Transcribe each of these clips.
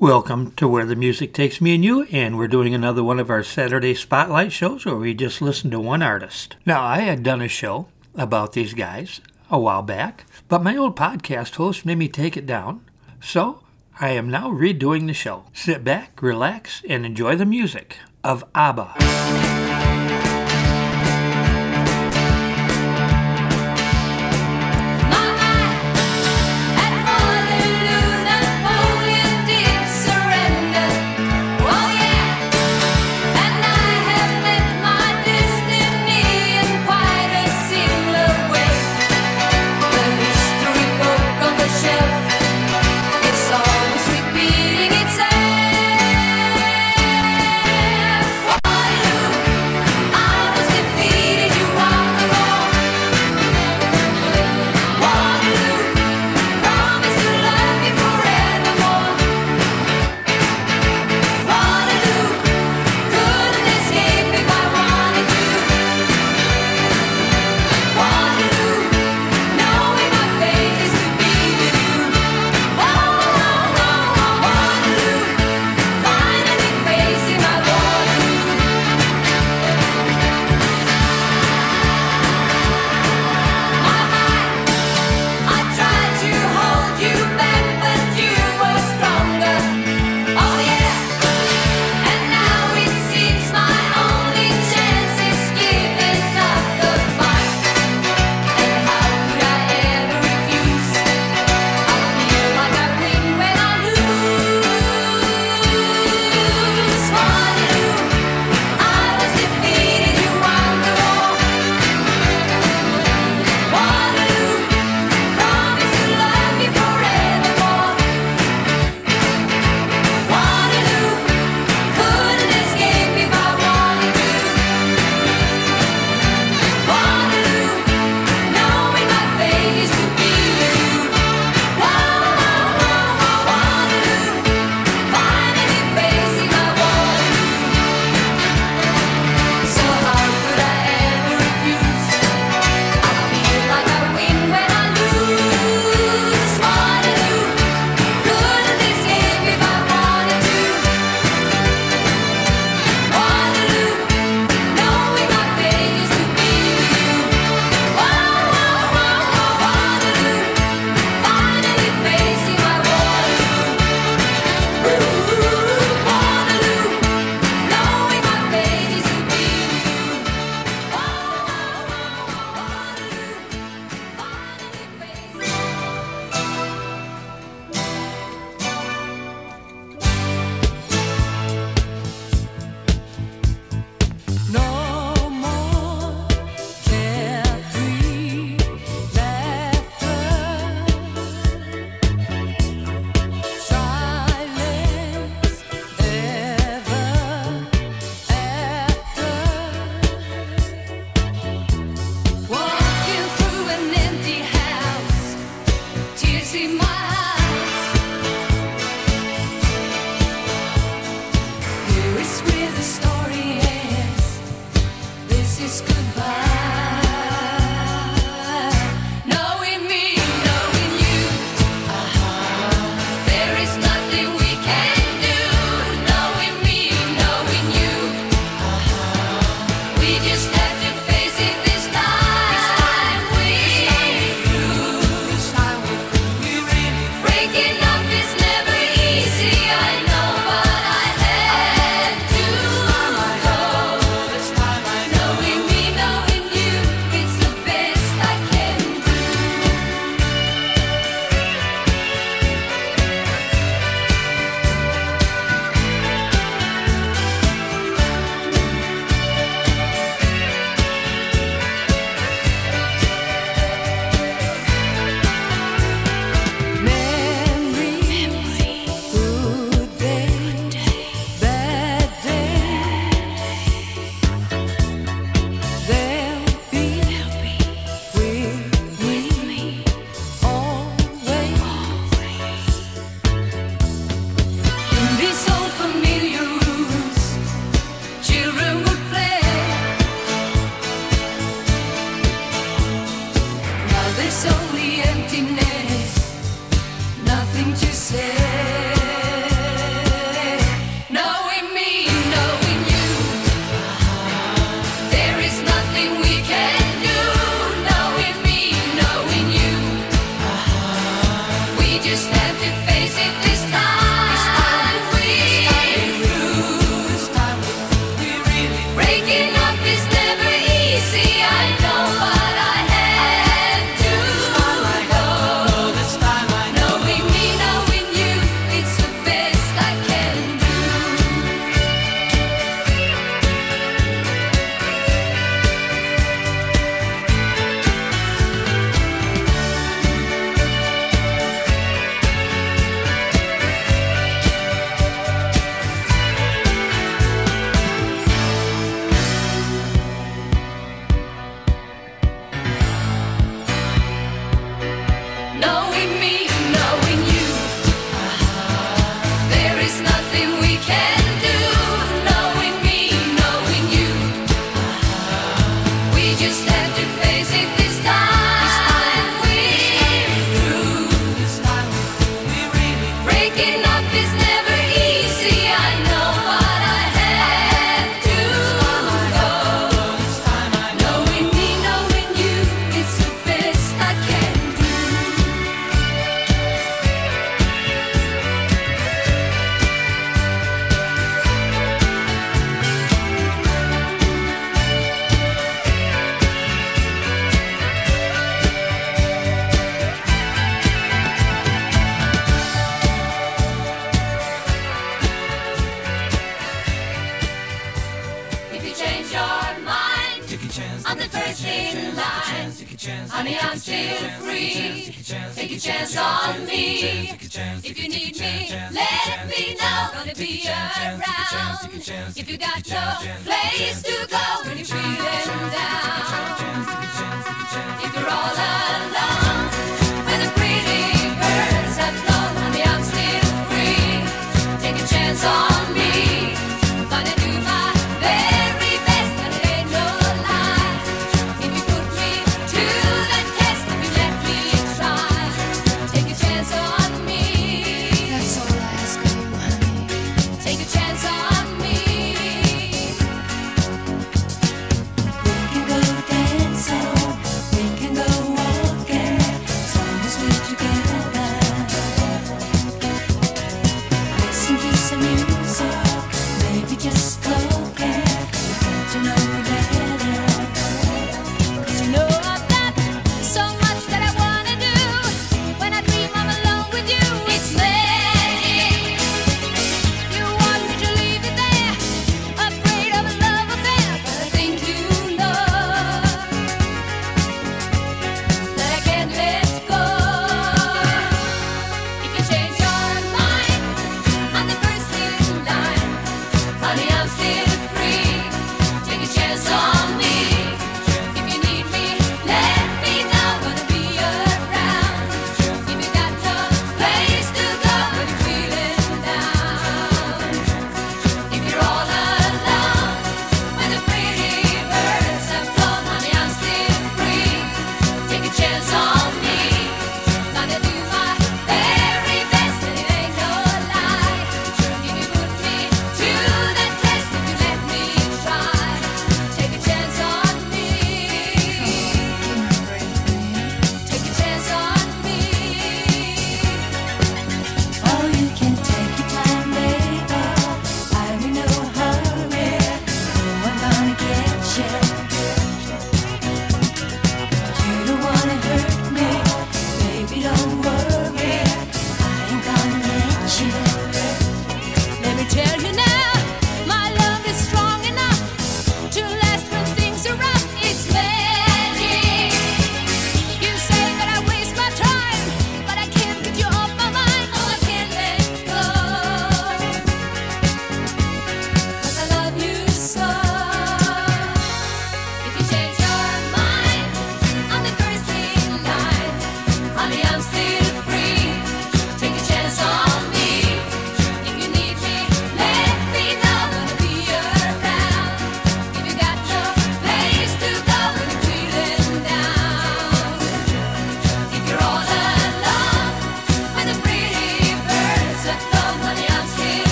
Welcome to Where the Music Takes Me and You, and we're doing another one of our Saturday Spotlight shows where we just listen to one artist. Now, I had done a show about these guys a while back, but my old podcast host made me take it down, so I am now redoing the show. Sit back, relax, and enjoy the music of ABBA.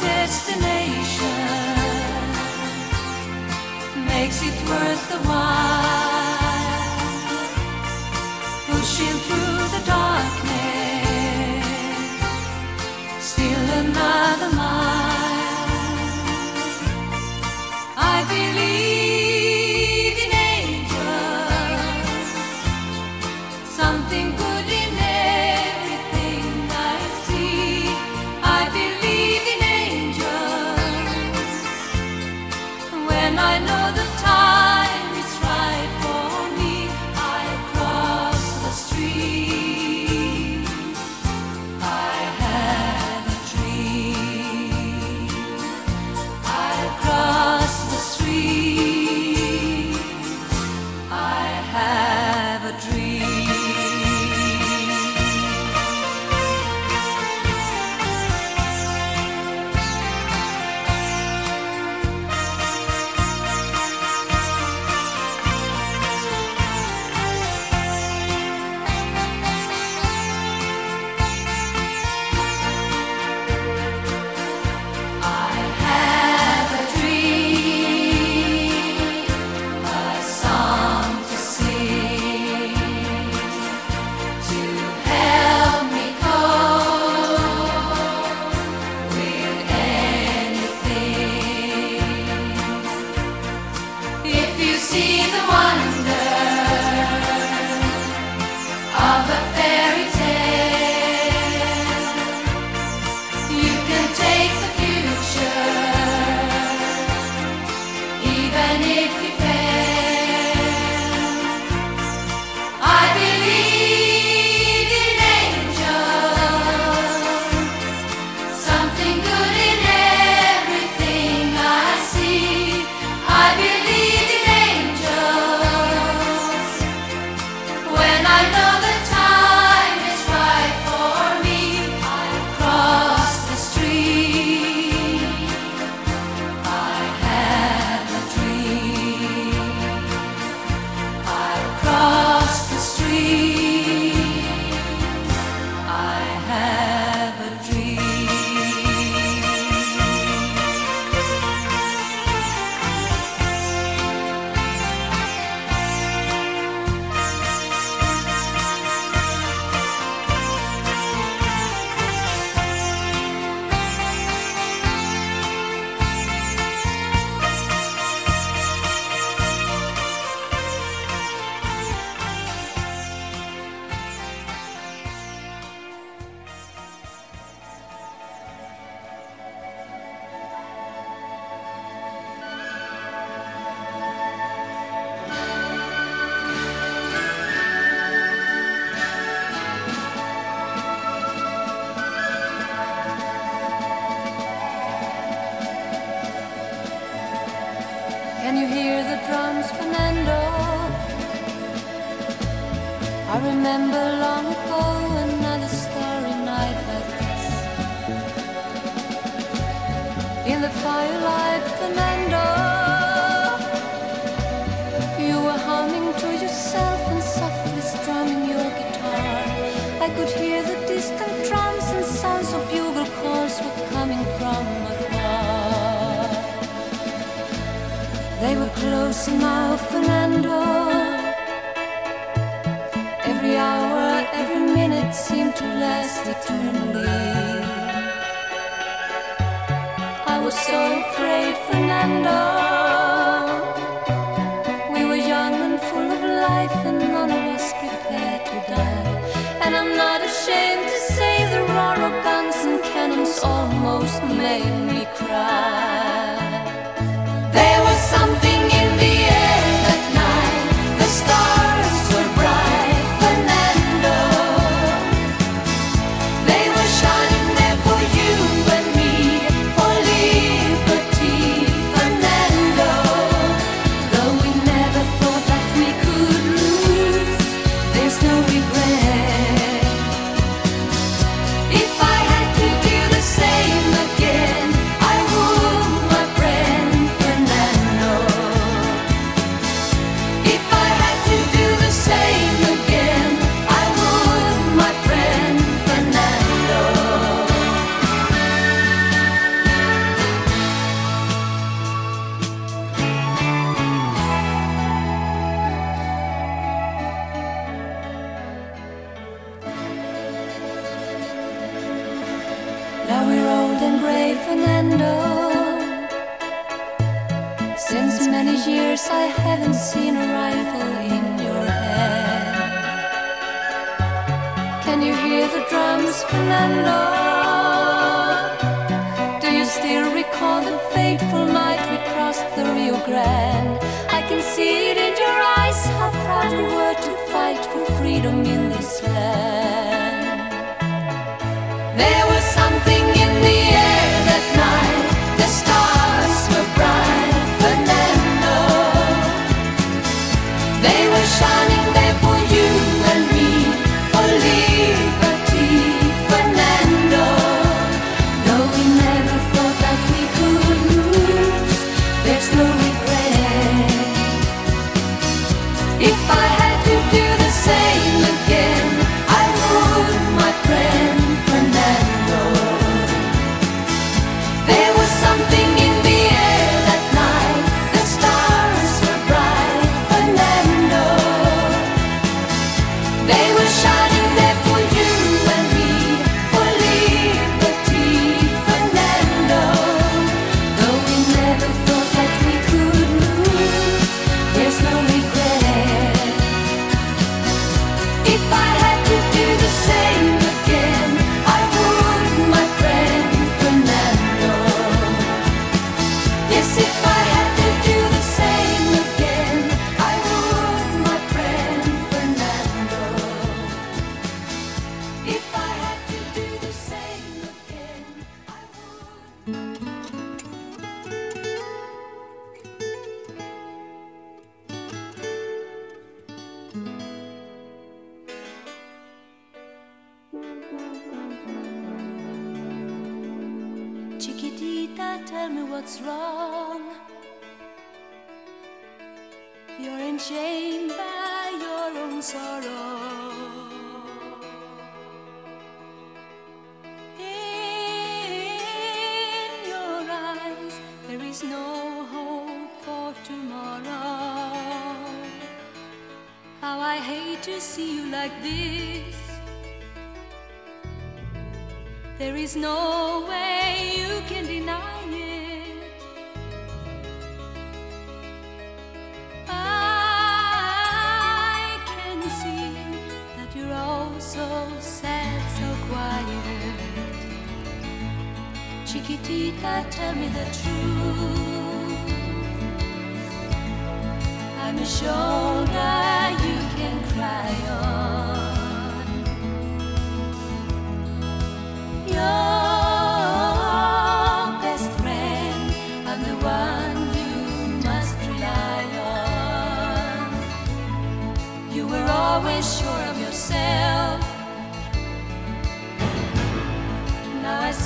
Destination. Makes it worth the while almost made me cry.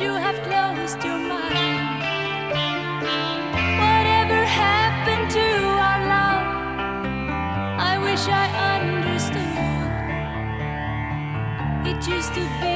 you have closed your mind. Whatever happened to our love? I wish I understood. It used to be.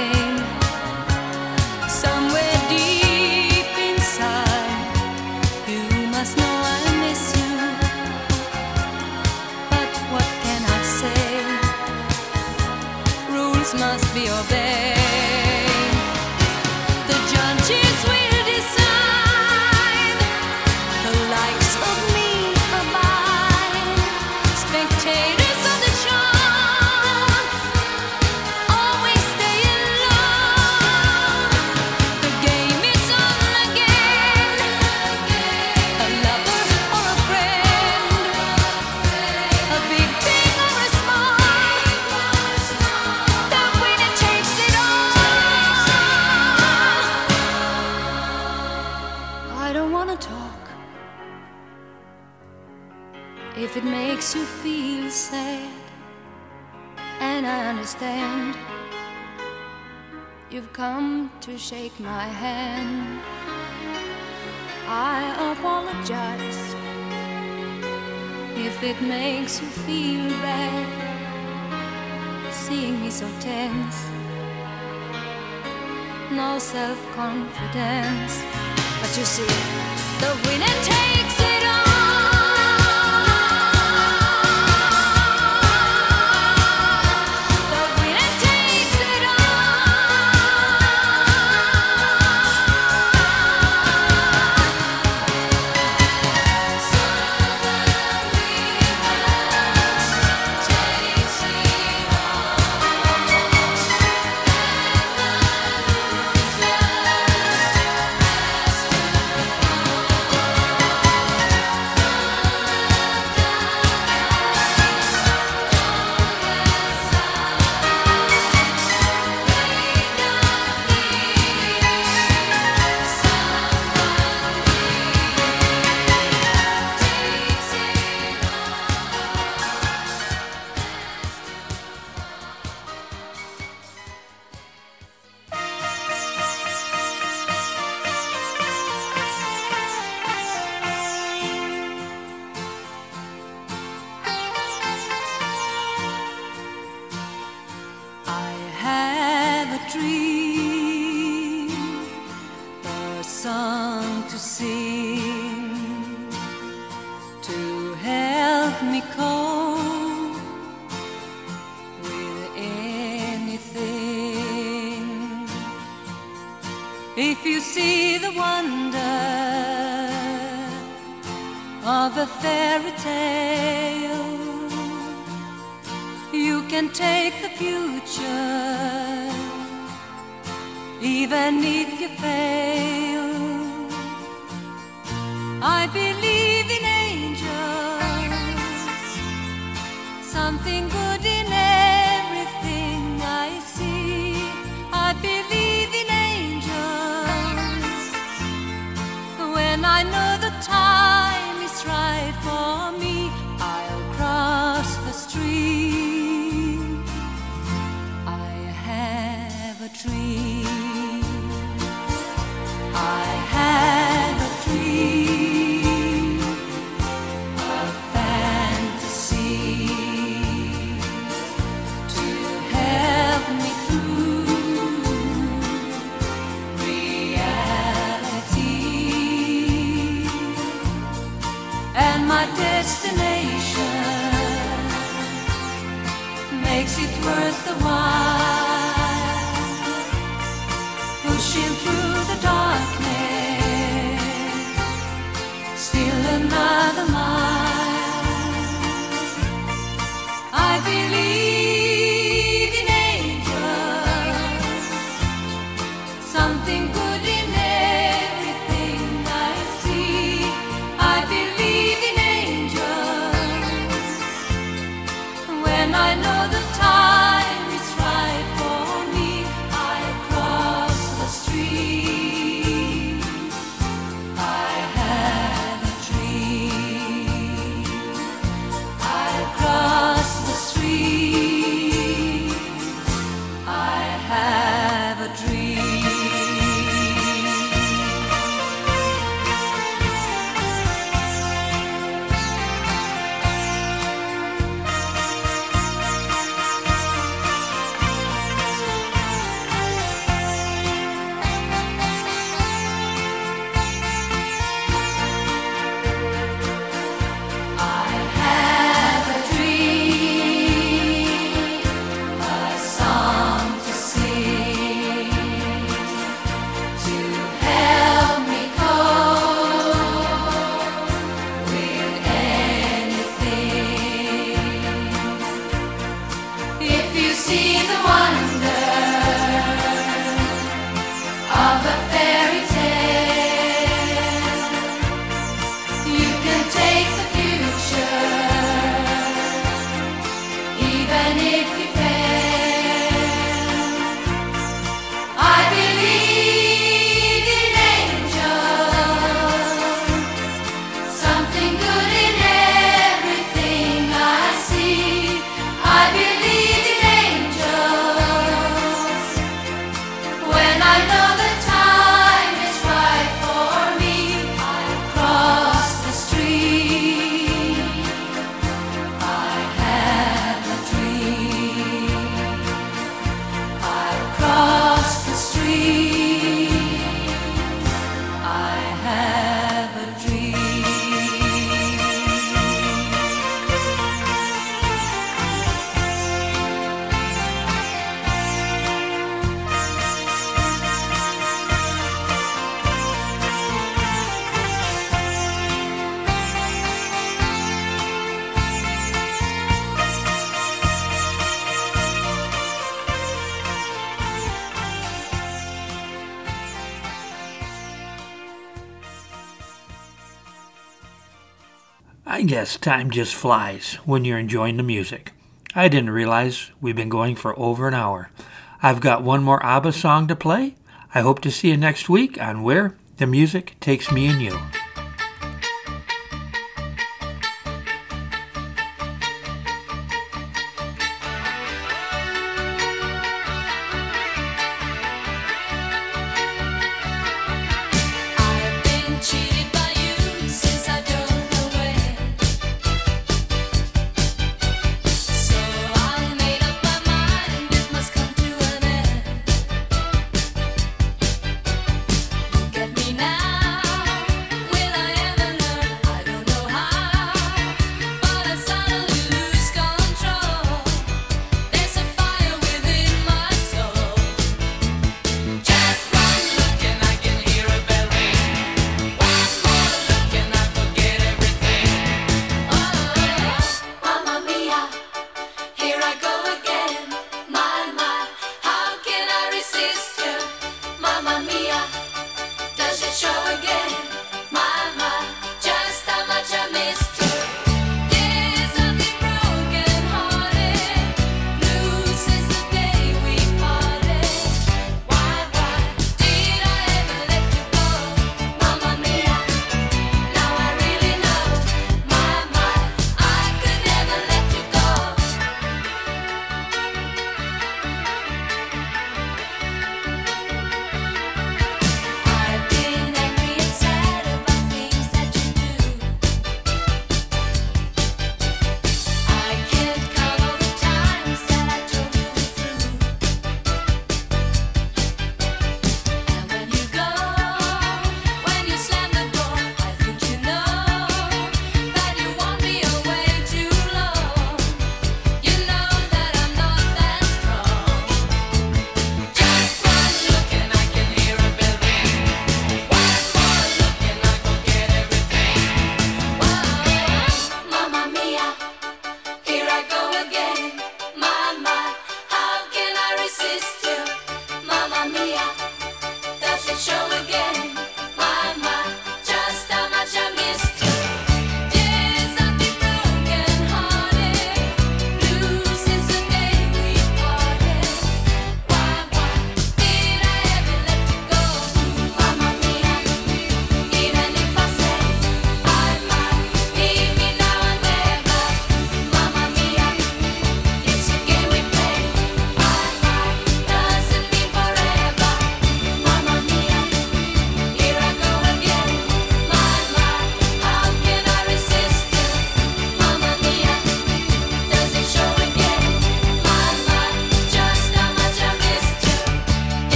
Guess time just flies when you're enjoying the music. I didn't realize we've been going for over an hour. I've got one more ABBA song to play. I hope to see you next week on Where the Music Takes Me and You.